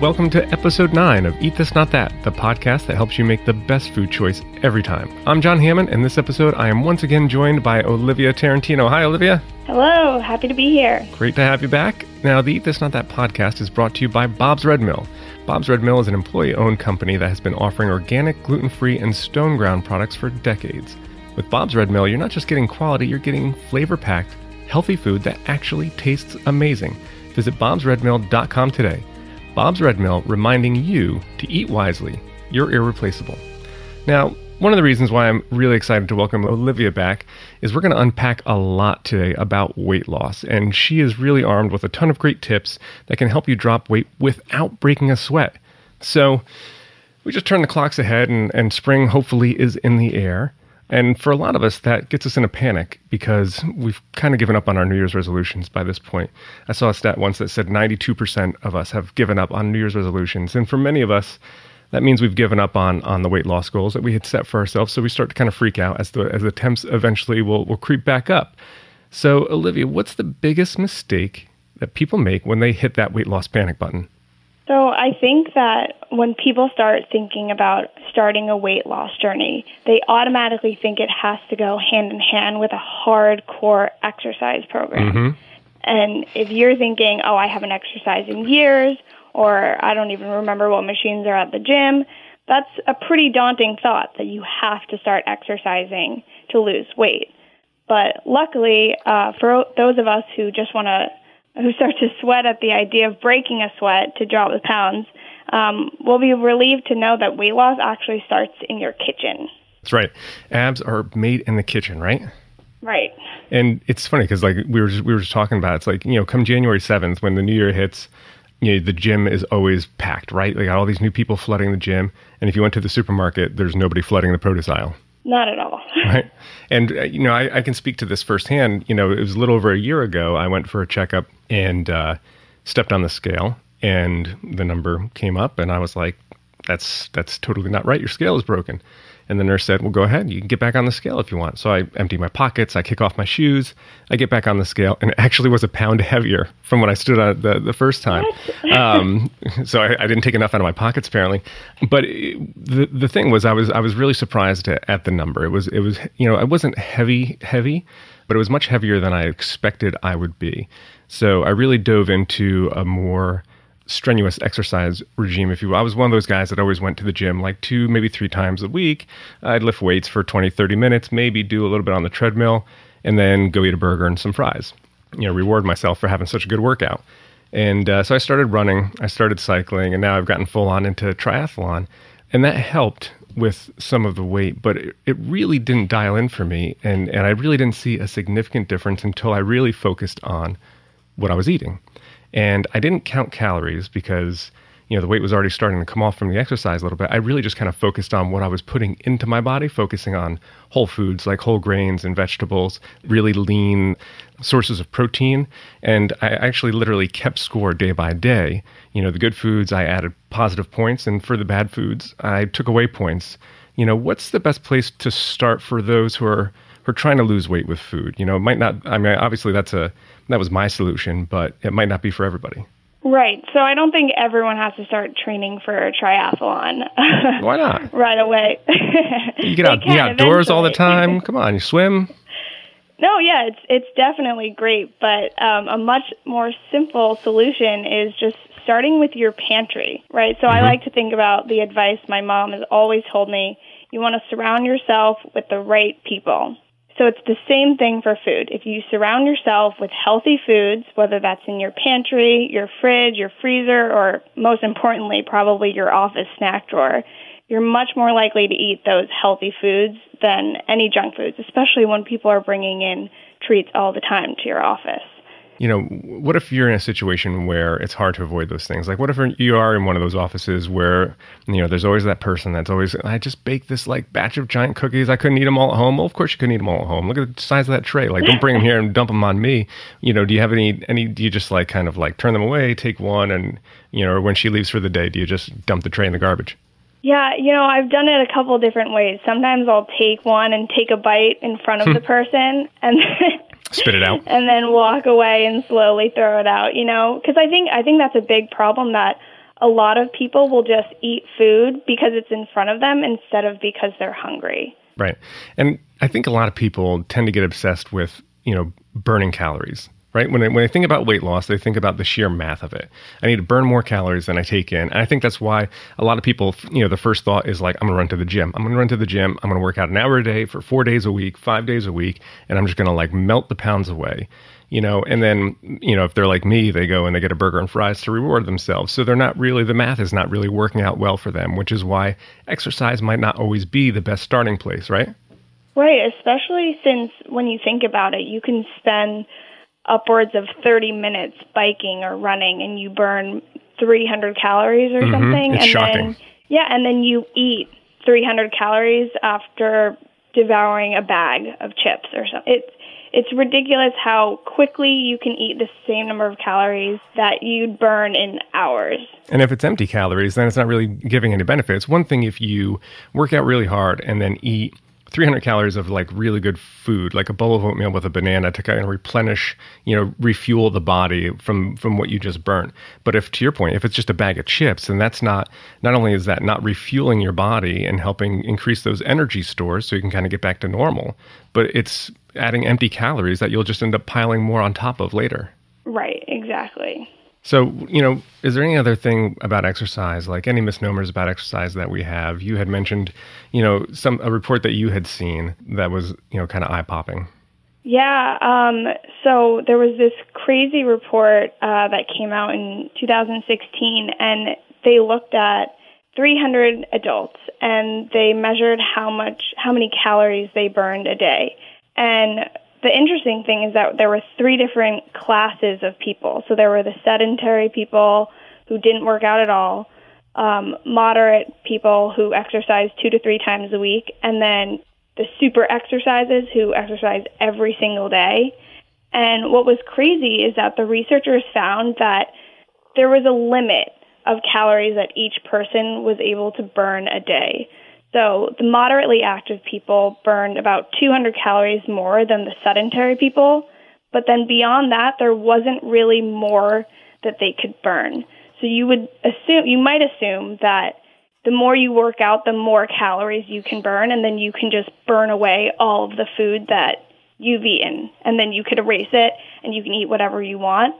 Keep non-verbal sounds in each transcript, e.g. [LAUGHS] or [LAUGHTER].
Welcome to episode 9 of Eat This Not That, the podcast that helps you make the best food choice every time. I'm John Hammond, and this episode I am once again joined by Olivia Tarantino. Hi, Olivia. Hello, happy to be here. Great to have you back. Now, the Eat This Not That podcast is brought to you by Bob's Red Mill. Bob's Red Mill is an employee owned company that has been offering organic, gluten free, and stone ground products for decades. With Bob's Red Mill, you're not just getting quality, you're getting flavor packed, healthy food that actually tastes amazing. Visit bobsredmill.com today. Bob's Red Mill reminding you to eat wisely. You're irreplaceable. Now, one of the reasons why I'm really excited to welcome Olivia back is we're going to unpack a lot today about weight loss, and she is really armed with a ton of great tips that can help you drop weight without breaking a sweat. So, we just turn the clocks ahead, and, and spring hopefully is in the air. And for a lot of us, that gets us in a panic because we've kind of given up on our New Year's resolutions by this point. I saw a stat once that said 92% of us have given up on New Year's resolutions. And for many of us, that means we've given up on, on the weight loss goals that we had set for ourselves. So we start to kind of freak out as the, as the temps eventually will, will creep back up. So, Olivia, what's the biggest mistake that people make when they hit that weight loss panic button? So I think that when people start thinking about starting a weight loss journey, they automatically think it has to go hand in hand with a hardcore exercise program. Mm-hmm. And if you're thinking, oh, I haven't exercised in years, or I don't even remember what machines are at the gym, that's a pretty daunting thought that you have to start exercising to lose weight. But luckily, uh, for those of us who just want to who start to sweat at the idea of breaking a sweat to drop the pounds um, will be relieved to know that weight loss actually starts in your kitchen. That's right. Abs are made in the kitchen, right? Right. And it's funny because like we were just, we were just talking about, it's like you know, come January seventh when the new year hits, you know, the gym is always packed, right? They got all these new people flooding the gym, and if you went to the supermarket, there's nobody flooding the produce aisle. Not at all. [LAUGHS] right. And, uh, you know, I, I, can speak to this firsthand. You know, it was a little over a year ago. I went for a checkup and uh, stepped on the scale, and the number came up, and I was like, that's that's totally not right. Your scale is broken. And the nurse said, Well, go ahead. You can get back on the scale if you want. So I empty my pockets. I kick off my shoes. I get back on the scale. And it actually was a pound heavier from when I stood on the, the first time. [LAUGHS] um, so I, I, didn't take enough out of my pockets, apparently. But it, the, the thing was, I was, I was really surprised at, at the number. It was, it was, you know, I wasn't heavy, heavy, but it was much heavier than I expected I would be. So I really dove into a more strenuous exercise regime, if you will. I was one of those guys that always went to the gym like two, maybe three times a week. I'd lift weights for 20, 30 minutes, maybe do a little bit on the treadmill, and then go eat a burger and some fries. You know, reward myself for having such a good workout. And uh, so I started running, I started cycling, and now I've gotten full on into triathlon. And that helped with some of the weight, but it, it really didn't dial in for me. And, and I really didn't see a significant difference until I really focused on what I was eating. And I didn't count calories because, you know, the weight was already starting to come off from the exercise a little bit. I really just kind of focused on what I was putting into my body, focusing on whole foods like whole grains and vegetables, really lean sources of protein. And I actually literally kept score day by day. You know, the good foods, I added positive points. And for the bad foods, I took away points. You know, what's the best place to start for those who are, who are trying to lose weight with food? You know, it might not, I mean, obviously that's a, that was my solution, but it might not be for everybody. Right. So I don't think everyone has to start training for a triathlon. [LAUGHS] Why not? right away. you [LAUGHS] get out, you outdoors all the time. [LAUGHS] Come on, you swim. No, yeah, it's it's definitely great, but um, a much more simple solution is just starting with your pantry, right? So mm-hmm. I like to think about the advice my mom has always told me: you want to surround yourself with the right people. So it's the same thing for food. If you surround yourself with healthy foods, whether that's in your pantry, your fridge, your freezer, or most importantly, probably your office snack drawer, you're much more likely to eat those healthy foods than any junk foods, especially when people are bringing in treats all the time to your office you know, what if you're in a situation where it's hard to avoid those things? Like, what if you are in one of those offices where, you know, there's always that person that's always, I just baked this like batch of giant cookies. I couldn't eat them all at home. Well, of course you couldn't eat them all at home. Look at the size of that tray. Like, don't bring them here and dump them on me. You know, do you have any, any, do you just like kind of like turn them away, take one, and, you know, or when she leaves for the day, do you just dump the tray in the garbage? Yeah, you know, I've done it a couple different ways. Sometimes I'll take one and take a bite in front of [LAUGHS] the person and spit it out and then walk away and slowly throw it out, you know? Cuz I think I think that's a big problem that a lot of people will just eat food because it's in front of them instead of because they're hungry. Right. And I think a lot of people tend to get obsessed with, you know, burning calories right? When I, when I think about weight loss, they think about the sheer math of it. I need to burn more calories than I take in. And I think that's why a lot of people, you know, the first thought is like, I'm going to run to the gym. I'm going to run to the gym. I'm going to work out an hour a day for four days a week, five days a week, and I'm just going to like melt the pounds away. You know, and then, you know, if they're like me, they go and they get a burger and fries to reward themselves. So they're not really, the math is not really working out well for them, which is why exercise might not always be the best starting place, right? Right, especially since when you think about it, you can spend upwards of 30 minutes biking or running and you burn 300 calories or Mhm. something It's and shocking. then yeah and then you eat 300 calories after devouring a bag of chips or something it's it's ridiculous how quickly you can eat the same number of calories that you'd burn in hours And if it's empty calories, then it's not really giving any benefits. One thing if you work out really hard and then eat 300 calories of like really good food, like a bowl of oatmeal with a banana to kind of replenish, you know, refuel the body from from what you just burnt. But if to your point, if it's just a bag of chips, then that's not not only is that not refueling your body and helping increase those energy stores so you can kind of get back to normal, but it's adding empty calories that you'll just end up piling more on top of later. right exactly So, you know, is there any other thing about exercise, like any misnomers about exercise that we have? You had mentioned, you know, some a report that you had seen that was, you know, kind of eye popping. Yeah, um, so there was this crazy report uh, that came out in 2016, and they looked at 300 adults and they measured how much, how many calories they burned a day. And the interesting thing is that there were three different classes of people. So there were the sedentary people who didn't work out at all, um, moderate people who exercise two to three times a week, and then the super exercises who exercise every single day. And what was crazy is that the researchers found that there was a limit of calories that each person was able to burn a day. So the moderately active people burned about 200 calories more than the sedentary people, but then beyond that, there wasn't really more that they could burn. So you would assume, you might assume that the more you work out, the more calories you can burn, and then you can just burn away all of the food that you've eaten, and then you could erase it and you can eat whatever you want.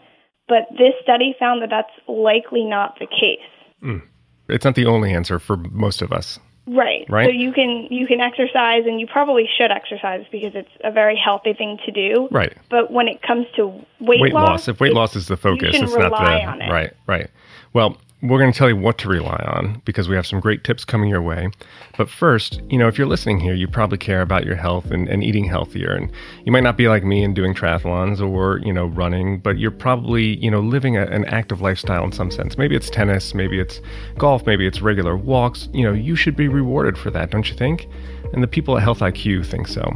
But this study found that that's likely not the case. Hmm. It's not the only answer for most of us. Right. Right. So you can you can exercise and you probably should exercise because it's a very healthy thing to do. Right. But when it comes to weight, Weight loss. If weight loss is the focus, it's not the it. right. Right. Well, we're going to tell you what to rely on because we have some great tips coming your way. But first, you know, if you're listening here, you probably care about your health and, and eating healthier. And you might not be like me and doing triathlons or, you know, running, but you're probably, you know, living a, an active lifestyle in some sense. Maybe it's tennis, maybe it's golf, maybe it's regular walks. You know, you should be rewarded for that, don't you think? And the people at Health IQ think so.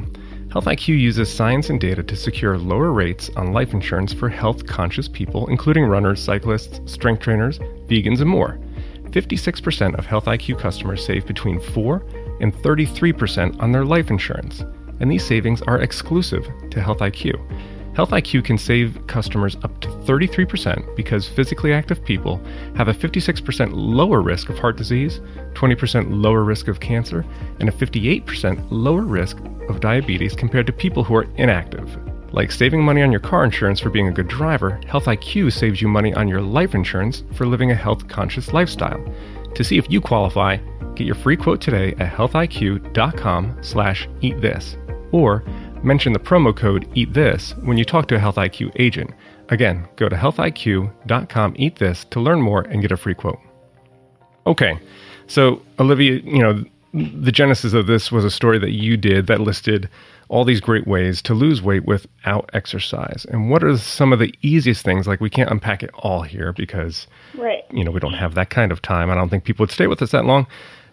Health IQ uses science and data to secure lower rates on life insurance for health conscious people, including runners, cyclists, strength trainers, vegans, and more. 56% of Health IQ customers save between 4 and 33% on their life insurance, and these savings are exclusive to Health IQ. Health IQ can save customers up to 33% because physically active people have a 56% lower risk of heart disease, 20% lower risk of cancer, and a 58% lower risk of diabetes compared to people who are inactive. Like saving money on your car insurance for being a good driver, Health IQ saves you money on your life insurance for living a health conscious lifestyle. To see if you qualify, get your free quote today at healthiq.com slash eat this. Or mention the promo code eat this when you talk to a Health IQ agent. Again, go to healthiq.com eat this to learn more and get a free quote. Okay. So, Olivia, you know, the genesis of this was a story that you did that listed all these great ways to lose weight without exercise. And what are some of the easiest things? Like, we can't unpack it all here because, Right. you know, we don't have that kind of time. I don't think people would stay with us that long.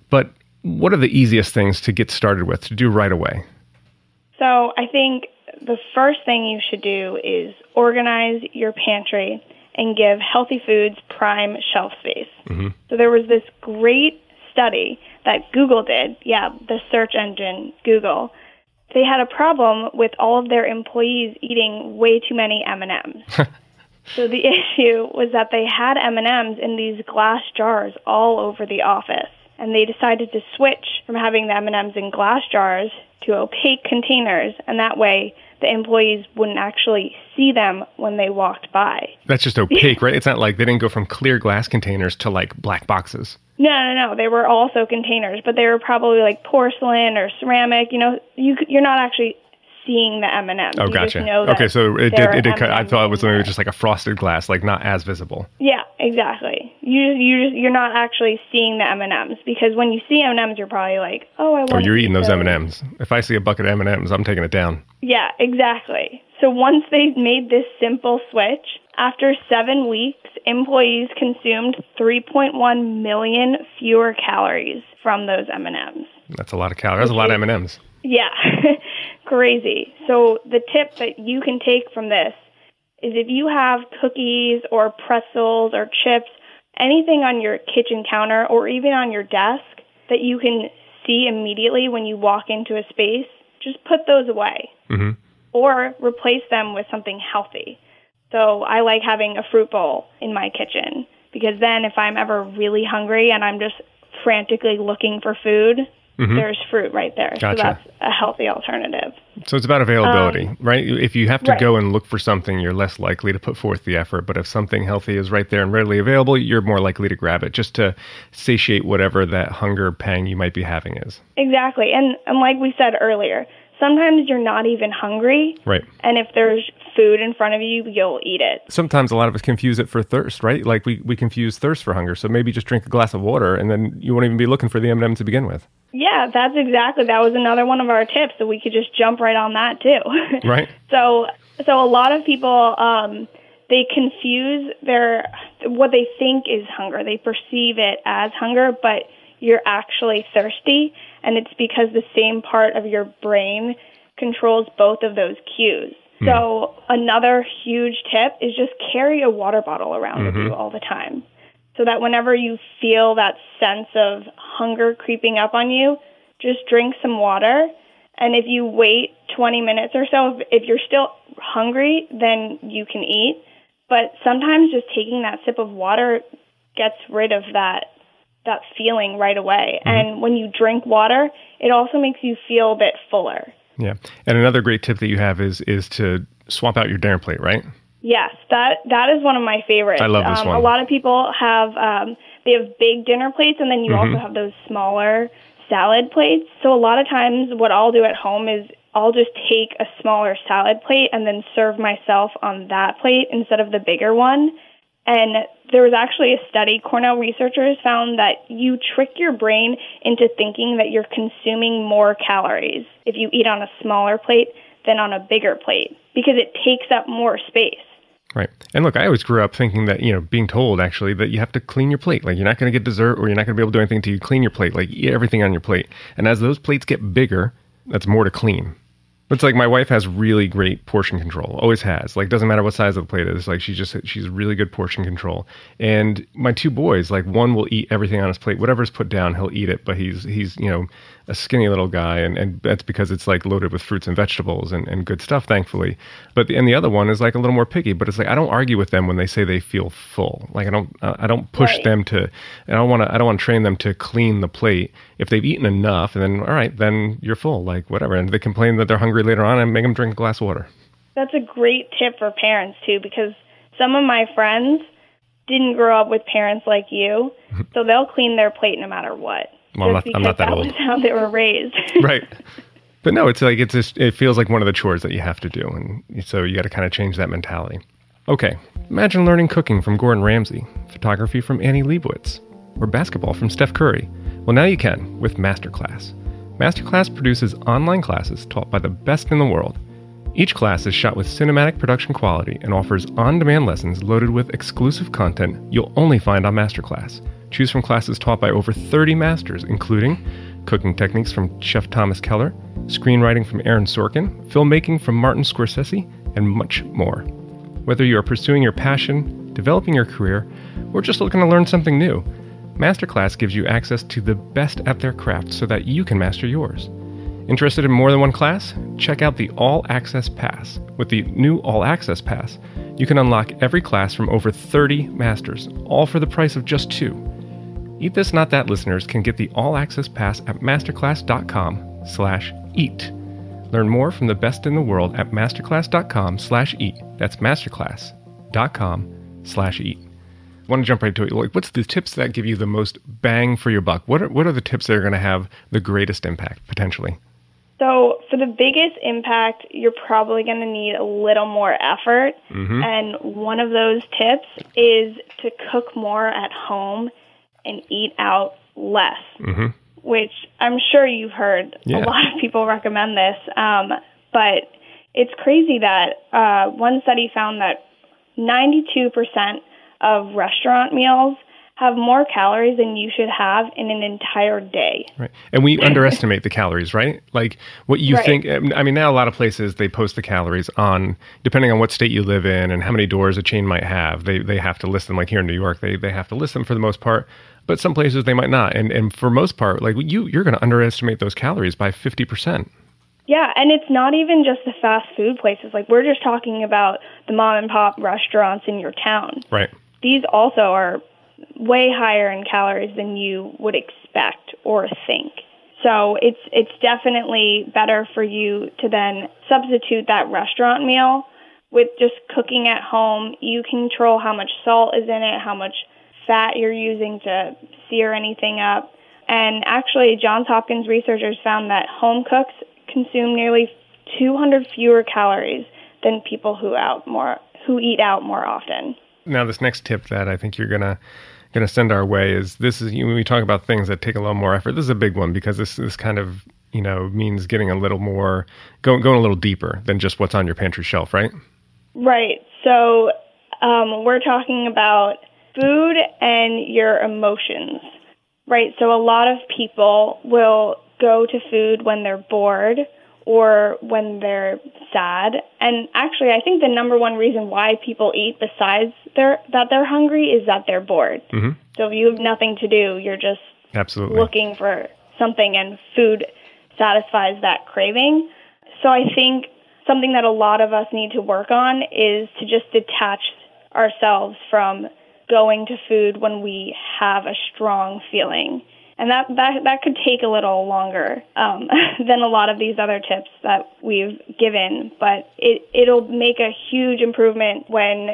But what are the easiest things to get started with, to do right away? So I think the first thing you should do is organize your pantry and give healthy foods prime shelf space. Mm-hmm. So there was this great study that Google did. Yeah, the search engine Google. They had a problem with all of their employees eating way too many M&Ms. [LAUGHS] So the [LAUGHS] issue was that they had M&Ms in these glass jars all over the office, and they decided to switch from having the M&Ms in glass jars to opaque containers, and that way the employees wouldn't actually see them when they walked by. That's just opaque, right? It's not like they didn't go from clear glass containers to like black boxes. No, no, no. They were also containers, but they were probably like porcelain or ceramic. You know, you you're not actually seeing the M and M's. Oh, gotcha. okay, so it did. It did. Cut, I thought it was maybe just like a frosted glass, like not as visible. Yeah, exactly. You you you're not actually seeing the M and M's because when you see M and M's, you're probably like, oh, I want. Oh, you're eating those M and M's. If I see a bucket of M and M's, I'm taking it down. Yeah, exactly. So once they made this simple switch, after seven weeks, employees consumed 3.1 million fewer calories from those M&Ms. That's a lot of calories. That's a lot of M&Ms. Yeah, [LAUGHS] crazy. So the tip that you can take from this is if you have cookies or pretzels or chips, anything on your kitchen counter or even on your desk that you can see immediately when you walk into a space, just put those away. Mm-hmm. Or replace them with something healthy. So I like having a fruit bowl in my kitchen because then if I'm ever really hungry and I'm just frantically looking for food, mm-hmm. there's fruit right there. Gotcha. So that's a healthy alternative. So it's about availability, um, right? If you have to right. go and look for something, you're less likely to put forth the effort. But if something healthy is right there and readily available, you're more likely to grab it just to satiate whatever that hunger pang you might be having is. Exactly. And, and like we said earlier, sometimes you're not even hungry. Right. And if there's food in front of you, you'll eat it. Sometimes a lot of us confuse it for thirst, right? Like we, we confuse thirst for hunger. So maybe just drink a glass of water and then you won't even be looking for the M&M to begin with. Yeah, that's exactly. That was another one of our tips. So we could just jump right on that too. [LAUGHS] Right. so so a lot of people um they confuse their what they think is hunger. They perceive it as hunger, but you're actually thirsty and it's because the same part of your brain controls both of those cues. Hmm. So another huge tip is just carry a water bottle around mm-hmm. with you all the time. So that whenever you feel that sense of hunger creeping up on you, just drink some water. And if you wait 20 minutes or so, if, if you're still hungry, then you can eat. But sometimes just taking that sip of water gets rid of that that feeling right away. Mm-hmm. And when you drink water, it also makes you feel a bit fuller. Yeah. And another great tip that you have is is to swap out your dinner plate, right? Yes, that that is one of my favorites. I love this um, one. A lot of people have um, they have big dinner plates, and then you mm-hmm. also have those smaller salad plates. So a lot of times, what I'll do at home is I'll just take a smaller salad plate and then serve myself on that plate instead of the bigger one. And there was actually a study, Cornell researchers found that you trick your brain into thinking that you're consuming more calories if you eat on a smaller plate than on a bigger plate because it takes up more space. Right. And look, I always grew up thinking that, you know, being told actually that you have to clean your plate. Like you're not going to get dessert or you're not going to be able to do anything until you clean your plate. Like eat everything on your plate. And as those plates get bigger, that's more to clean. It's like my wife has really great portion control. Always has. Like doesn't matter what size of the plate is. Like she just she's really good portion control. And my two boys, like one will eat everything on his plate. Whatever's put down, he'll eat it. But he's he's you know a skinny little guy, and, and that's because it's like loaded with fruits and vegetables and, and good stuff, thankfully. But the, and the other one is like a little more picky. But it's like I don't argue with them when they say they feel full. Like I don't I don't push right. them to. And I don't want to I don't want to train them to clean the plate. If they've eaten enough, and then all right, then you're full. Like whatever. And they complain that they're hungry later on, and make them drink a glass of water. That's a great tip for parents too, because some of my friends didn't grow up with parents like you, [LAUGHS] so they'll clean their plate no matter what. Well, I'm not, I'm not that, that old. How they were raised. [LAUGHS] right. [LAUGHS] But no, it's like it's just, it feels like one of the chores that you have to do, and so you got to kind of change that mentality. Okay, imagine learning cooking from Gordon Ramsay, photography from Annie Leibovitz, or basketball from Steph Curry. Well, now you can with Masterclass. Masterclass produces online classes taught by the best in the world. Each class is shot with cinematic production quality and offers on demand lessons loaded with exclusive content you'll only find on Masterclass. Choose from classes taught by over 30 masters, including cooking techniques from Chef Thomas Keller, screenwriting from Aaron Sorkin, filmmaking from Martin Scorsese, and much more. Whether you are pursuing your passion, developing your career, or just looking to learn something new, Masterclass gives you access to the best at their craft so that you can master yours. Interested in more than one class? Check out the All Access Pass. With the new All Access Pass, You can unlock every class from over 30 masters, all for the price of just two. Eat This Not That listeners can get the all access pass at masterclass.com slash eat. Learn more from the best in the world at masterclass.com slash eat. That's masterclass.com slash eat. I want to jump right to it. Like, what's the tips that give you the most bang for your buck? What are, what are the tips that are going to have the greatest impact potentially? So, for the biggest impact, you're probably going to need a little more effort. Mm-hmm. And one of those tips is to cook more at home and eat out less, Mm-hmm. which I'm sure you've heard Yeah. a lot of people recommend this. Um, but it's crazy that uh, one study found that 92% of restaurant meals have more calories than you should have in an entire day. Right. And we [LAUGHS] underestimate the calories, right? Like what you Right. think. I mean, now a lot of places they post the calories on, depending on what state you live in and how many doors a chain might have. They they have to list them. Like here in New York, they they have to list them for the most part. But some places they might not. And and for most part, like you you're going to underestimate those calories by fifty percent. Yeah, and it's not even just the fast food places. Like we're just talking about the mom and pop restaurants in your town. Right. These also are way higher in calories than you would expect or think. So it's it's definitely better for you to then substitute that restaurant meal with just cooking at home. You control how much salt is in it, how much fat you're using to sear anything up. And actually, Johns Hopkins researchers found that home cooks consume nearly 200 fewer calories than people who out more who eat out more often. Now this next tip that I think you're gonna gonna send our way is this is when we talk about things that take a little more effort. This is a big one because this this kind of you know means getting a little more going going a little deeper than just what's on your pantry shelf, right? Right. So um, we're talking about food and your emotions. Right. So a lot of people will go to food when they're bored or when they're sad. And actually, I think the number one reason why people eat besides their, that they're hungry is that they're bored. Mm-hmm. So if you have nothing to do, you're just Absolutely. looking for something and food satisfies that craving. So I think something that a lot of us need to work on is to just detach ourselves from going to food when we have a strong feeling. And that, that, that could take a little longer um, [LAUGHS] than a lot of these other tips that we've given, but it, it'll make a huge improvement when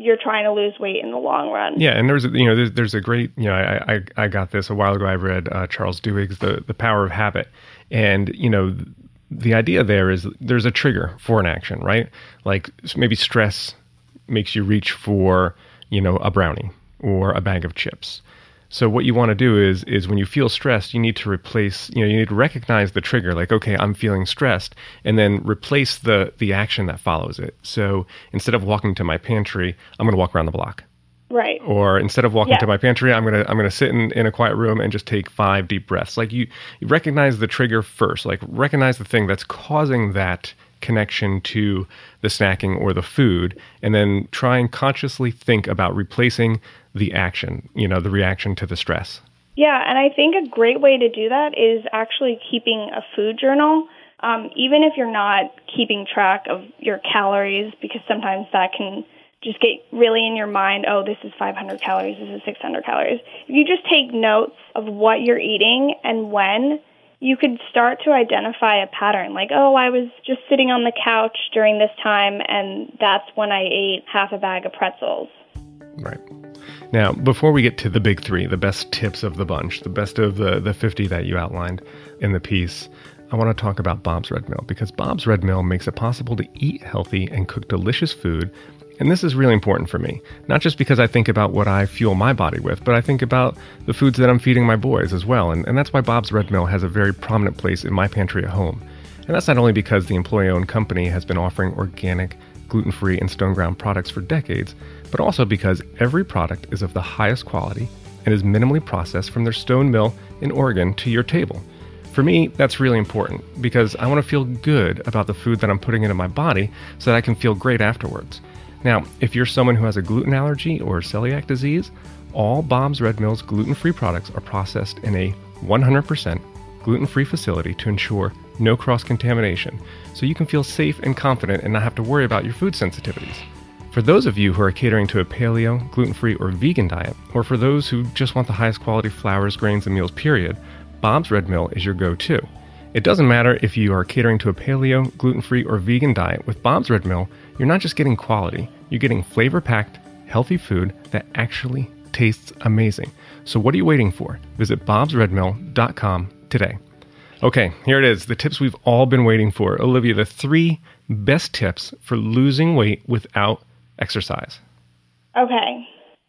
you're trying to lose weight in the long run. Yeah, and there's you know there's, there's a great you know I, I I got this a while ago. I read uh, Charles Duhigg's the the Power of Habit, and you know the idea there is there's a trigger for an action, right? Like maybe stress makes you reach for you know a brownie or a bag of chips. So what you want to do is is when you feel stressed, you need to replace, you know, you need to recognize the trigger like okay, I'm feeling stressed and then replace the the action that follows it. So instead of walking to my pantry, I'm going to walk around the block. Right. Or instead of walking Yeah. to my pantry, I'm going to I'm going to sit in, in a quiet room and just take 5 deep breaths. Like you, you recognize the trigger first. Like recognize the thing that's causing that connection to the snacking or the food and then try and consciously think about replacing the action, you know, the reaction to the stress. Yeah, and I think a great way to do that is actually keeping a food journal. Um, even if you're not keeping track of your calories, because sometimes that can just get really in your mind oh, this is 500 calories, this is 600 calories. If you just take notes of what you're eating and when, you could start to identify a pattern like, oh, I was just sitting on the couch during this time, and that's when I ate half a bag of pretzels. Right. Now, before we get to the big three, the best tips of the bunch, the best of the, the 50 that you outlined in the piece, I want to talk about Bob's Red Mill because Bob's Red Mill makes it possible to eat healthy and cook delicious food. And this is really important for me, not just because I think about what I fuel my body with, but I think about the foods that I'm feeding my boys as well. And, and that's why Bob's Red Mill has a very prominent place in my pantry at home. And that's not only because the employee owned company has been offering organic, gluten free, and stone ground products for decades, but also because every product is of the highest quality and is minimally processed from their stone mill in Oregon to your table. For me, that's really important because I want to feel good about the food that I'm putting into my body so that I can feel great afterwards. Now, if you're someone who has a gluten allergy or celiac disease, all Bob's Red Mill's gluten free products are processed in a 100% gluten free facility to ensure no cross contamination, so you can feel safe and confident and not have to worry about your food sensitivities. For those of you who are catering to a paleo, gluten free, or vegan diet, or for those who just want the highest quality flours, grains, and meals, period, Bob's Red Mill is your go to. It doesn't matter if you are catering to a paleo, gluten free, or vegan diet, with Bob's Red Mill, you're not just getting quality, you're getting flavor packed, healthy food that actually tastes amazing. So, what are you waiting for? Visit bobsredmill.com today. Okay, here it is the tips we've all been waiting for. Olivia, the three best tips for losing weight without exercise. Okay.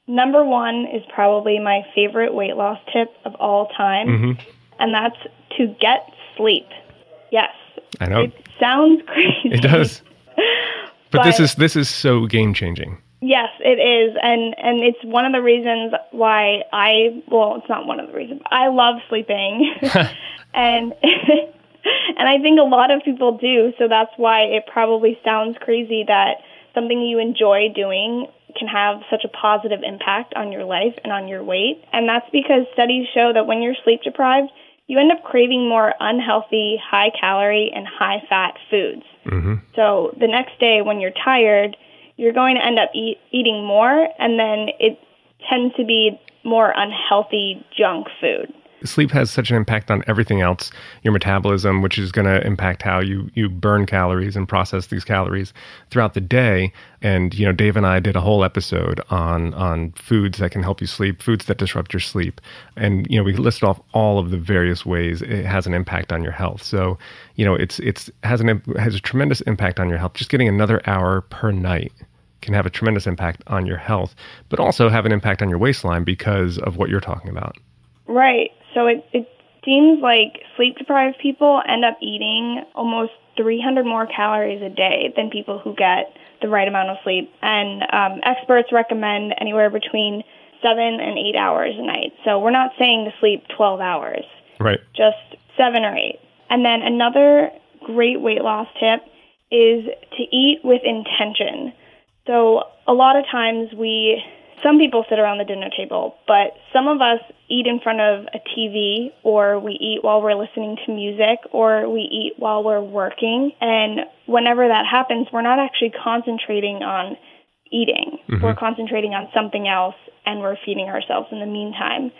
Number one is probably my favorite weight loss tip of all time, mm-hmm. and that's to get sleep. Yes. I know. It sounds [LAUGHS] crazy. It does. But, but this is this is so game changing. Yes, it is, and and it's one of the reasons why I well, it's not one of the reasons. I love sleeping, [LAUGHS] [LAUGHS] and [LAUGHS] and I think a lot of people do. So that's why it probably sounds crazy that something you enjoy doing can have such a positive impact on your life and on your weight. And that's because studies show that when you're sleep deprived, you end up craving more unhealthy, high calorie, and high fat foods. Mm-hmm. So the next day when you're tired, you're going to end up eat, eating more, and then it tends to be more unhealthy junk food sleep has such an impact on everything else your metabolism which is going to impact how you you burn calories and process these calories throughout the day and you know dave and i did a whole episode on on foods that can help you sleep foods that disrupt your sleep and you know we listed off all of the various ways it has an impact on your health so you know it's it's has an has a tremendous impact on your health just getting another hour per night can have a tremendous impact on your health, but also have an impact on your waistline because of what you're talking about. Right. So it, it seems like sleep deprived people end up eating almost 300 more calories a day than people who get the right amount of sleep. And um, experts recommend anywhere between seven and eight hours a night. So we're not saying to sleep 12 hours, right? Just seven or eight. And then another great weight loss tip is to eat with intention. So a lot of times we some people sit around the dinner table, but some of us eat in front of a TV or we eat while we're listening to music or we eat while we're working. And whenever that happens, we're not actually concentrating on eating. Mm-hmm. We're concentrating on something else and we're feeding ourselves in the meantime.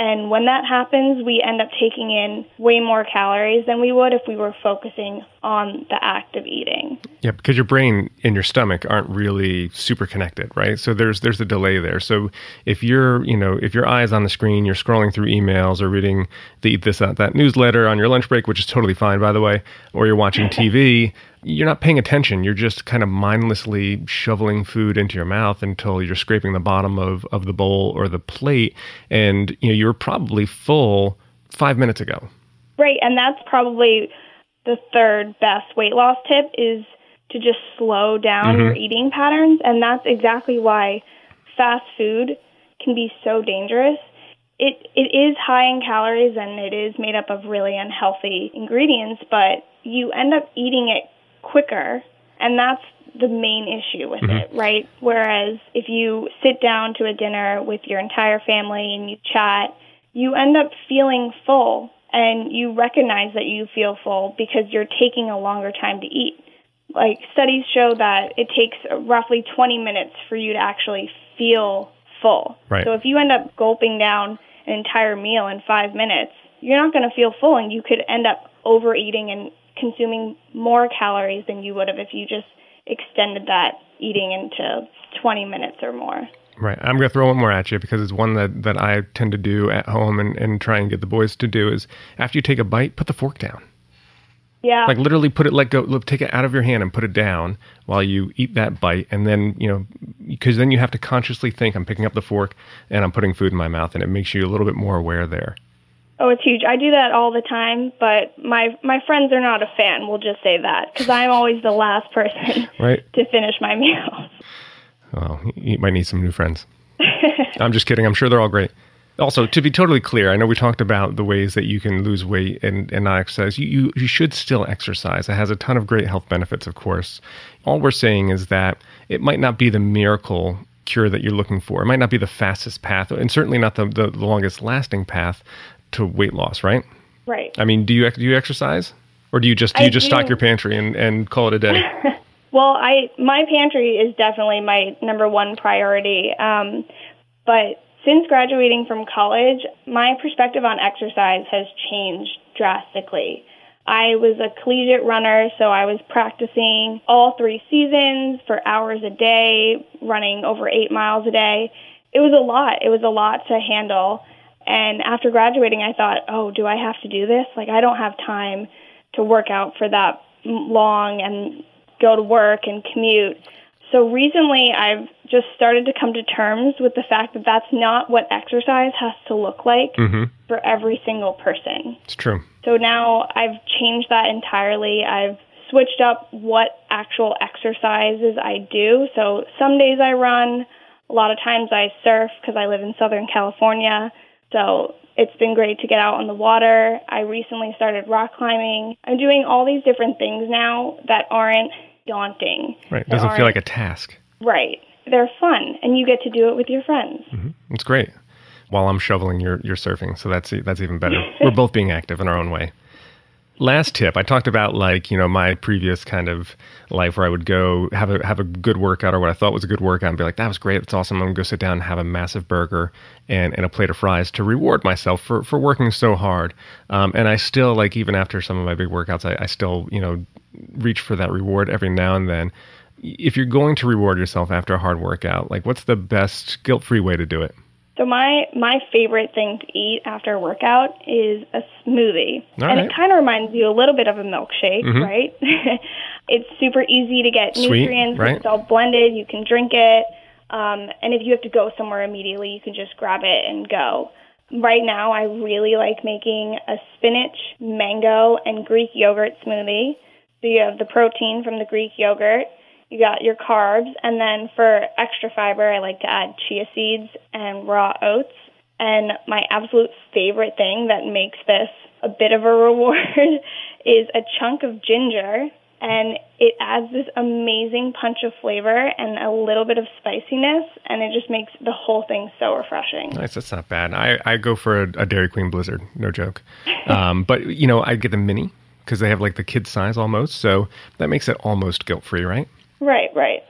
And when that happens, we end up taking in way more calories than we would if we were focusing on the act of eating. Yeah, because your brain and your stomach aren't really super connected, right? So there's there's a delay there. So if you're, you know, if your eyes on the screen, you're scrolling through emails or reading the this that, that newsletter on your lunch break, which is totally fine by the way, or you're watching [LAUGHS] TV, you're not paying attention. You're just kind of mindlessly shoveling food into your mouth until you're scraping the bottom of, of the bowl or the plate. And, you know, you're probably full five minutes ago. Right. And that's probably the third best weight loss tip is to just slow down mm-hmm. your eating patterns. And that's exactly why fast food can be so dangerous. It, it is high in calories and it is made up of really unhealthy ingredients, but you end up eating it quicker, and that's the main issue with mm-hmm. it, right? Whereas if you sit down to a dinner with your entire family and you chat, you end up feeling full and you recognize that you feel full because you're taking a longer time to eat. Like studies show that it takes roughly 20 minutes for you to actually feel full. Right. So if you end up gulping down an entire meal in 5 minutes, you're not going to feel full and you could end up overeating and consuming more calories than you would have if you just extended that eating into 20 minutes or more. Right. I'm going to throw one more at you because it's one that, that I tend to do at home and, and try and get the boys to do is after you take a bite, put the fork down. Yeah. Like literally put it, let go, take it out of your hand and put it down while you eat that bite. And then, you know, because then you have to consciously think, I'm picking up the fork and I'm putting food in my mouth. And it makes you a little bit more aware there. Oh, it's huge. I do that all the time, but my my friends are not a fan. We'll just say that because I'm always the last person [LAUGHS] right. to finish my meals. Well, you might need some new friends. [LAUGHS] I'm just kidding. I'm sure they're all great. Also, to be totally clear, I know we talked about the ways that you can lose weight and, and not exercise. You, you, you should still exercise. It has a ton of great health benefits, of course. All we're saying is that it might not be the miracle cure that you're looking for. It might not be the fastest path, and certainly not the, the, the longest lasting path, to weight loss, right? Right. I mean, do you do you exercise, or do you just do you I just do. stock your pantry and and call it a day? [LAUGHS] Well, I my pantry is definitely my number one priority. Um, but since graduating from college, my perspective on exercise has changed drastically. I was a collegiate runner, so I was practicing all three seasons for hours a day, running over eight miles a day. It was a lot. It was a lot to handle. And after graduating, I thought, oh, do I have to do this? Like, I don't have time to work out for that long and go to work and commute. So recently, I've just started to come to terms with the fact that that's not what exercise has to look like mm-hmm. for every single person. It's true. So now I've changed that entirely. I've switched up what actual exercises I do. So some days I run, a lot of times I surf because I live in Southern California. So it's been great to get out on the water. I recently started rock climbing. I'm doing all these different things now that aren't daunting. Right. It doesn't feel like a task. Right. They're fun and you get to do it with your friends. Mm-hmm. It's great. While I'm shoveling, you're, you're surfing. So that's, that's even better. [LAUGHS] We're both being active in our own way last tip i talked about like you know my previous kind of life where i would go have a have a good workout or what i thought was a good workout and be like that was great. That's awesome. I'm gonna go sit down and have a massive burger and, and a plate of fries to reward myself for for working so hard. Um, and i still like even after some of my big workouts I, I still you know reach for that reward every now and then. If you're going to reward yourself after a hard workout like what's the best guilt-free way to do it so my my favorite thing to eat after a workout is a smoothie, All and right. it kind of reminds you a little bit of a milkshake, Mhm. right? [LAUGHS] it's super easy to get Sweet, nutrients. right? It's all blended. You can drink it, um, and if you have to go somewhere immediately, you can just grab it and go. Right now, I really like making a spinach, mango, and Greek yogurt smoothie. So you have the protein from the Greek yogurt, you got your carbs, and then for extra fiber, I like to add chia seeds and raw oats. And my absolute favorite thing that makes this a bit of a [LAUGHS] reward is a chunk of ginger, and it adds this amazing punch of flavor and a little bit of spiciness, and it just makes the whole thing so refreshing. Nice. That's not bad. I, I go for a, a Dairy Queen Blizzard. No joke. Um, [LAUGHS] but, you know, I get the mini because they have like the kid size almost. So that makes it almost guilt free, right? Right, right.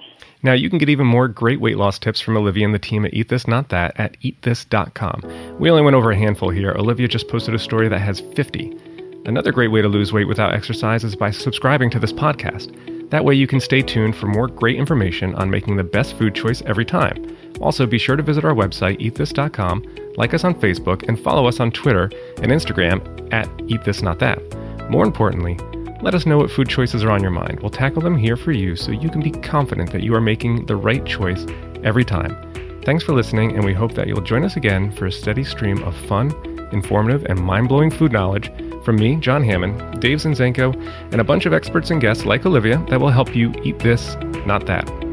Now, you can get even more great weight loss tips from Olivia and the team at Eat This Not That at eatthis.com. We only went over a handful here. Olivia just posted a story that has 50. Another great way to lose weight without exercise is by subscribing to this podcast. That way, you can stay tuned for more great information on making the best food choice every time. Also, be sure to visit our website, eatthis.com, like us on Facebook, and follow us on Twitter and Instagram at eatthis.not.that. More importantly, let us know what food choices are on your mind. We'll tackle them here for you so you can be confident that you are making the right choice every time. Thanks for listening, and we hope that you'll join us again for a steady stream of fun, informative, and mind blowing food knowledge from me, John Hammond, Dave Zinczenko, and a bunch of experts and guests like Olivia that will help you eat this, not that.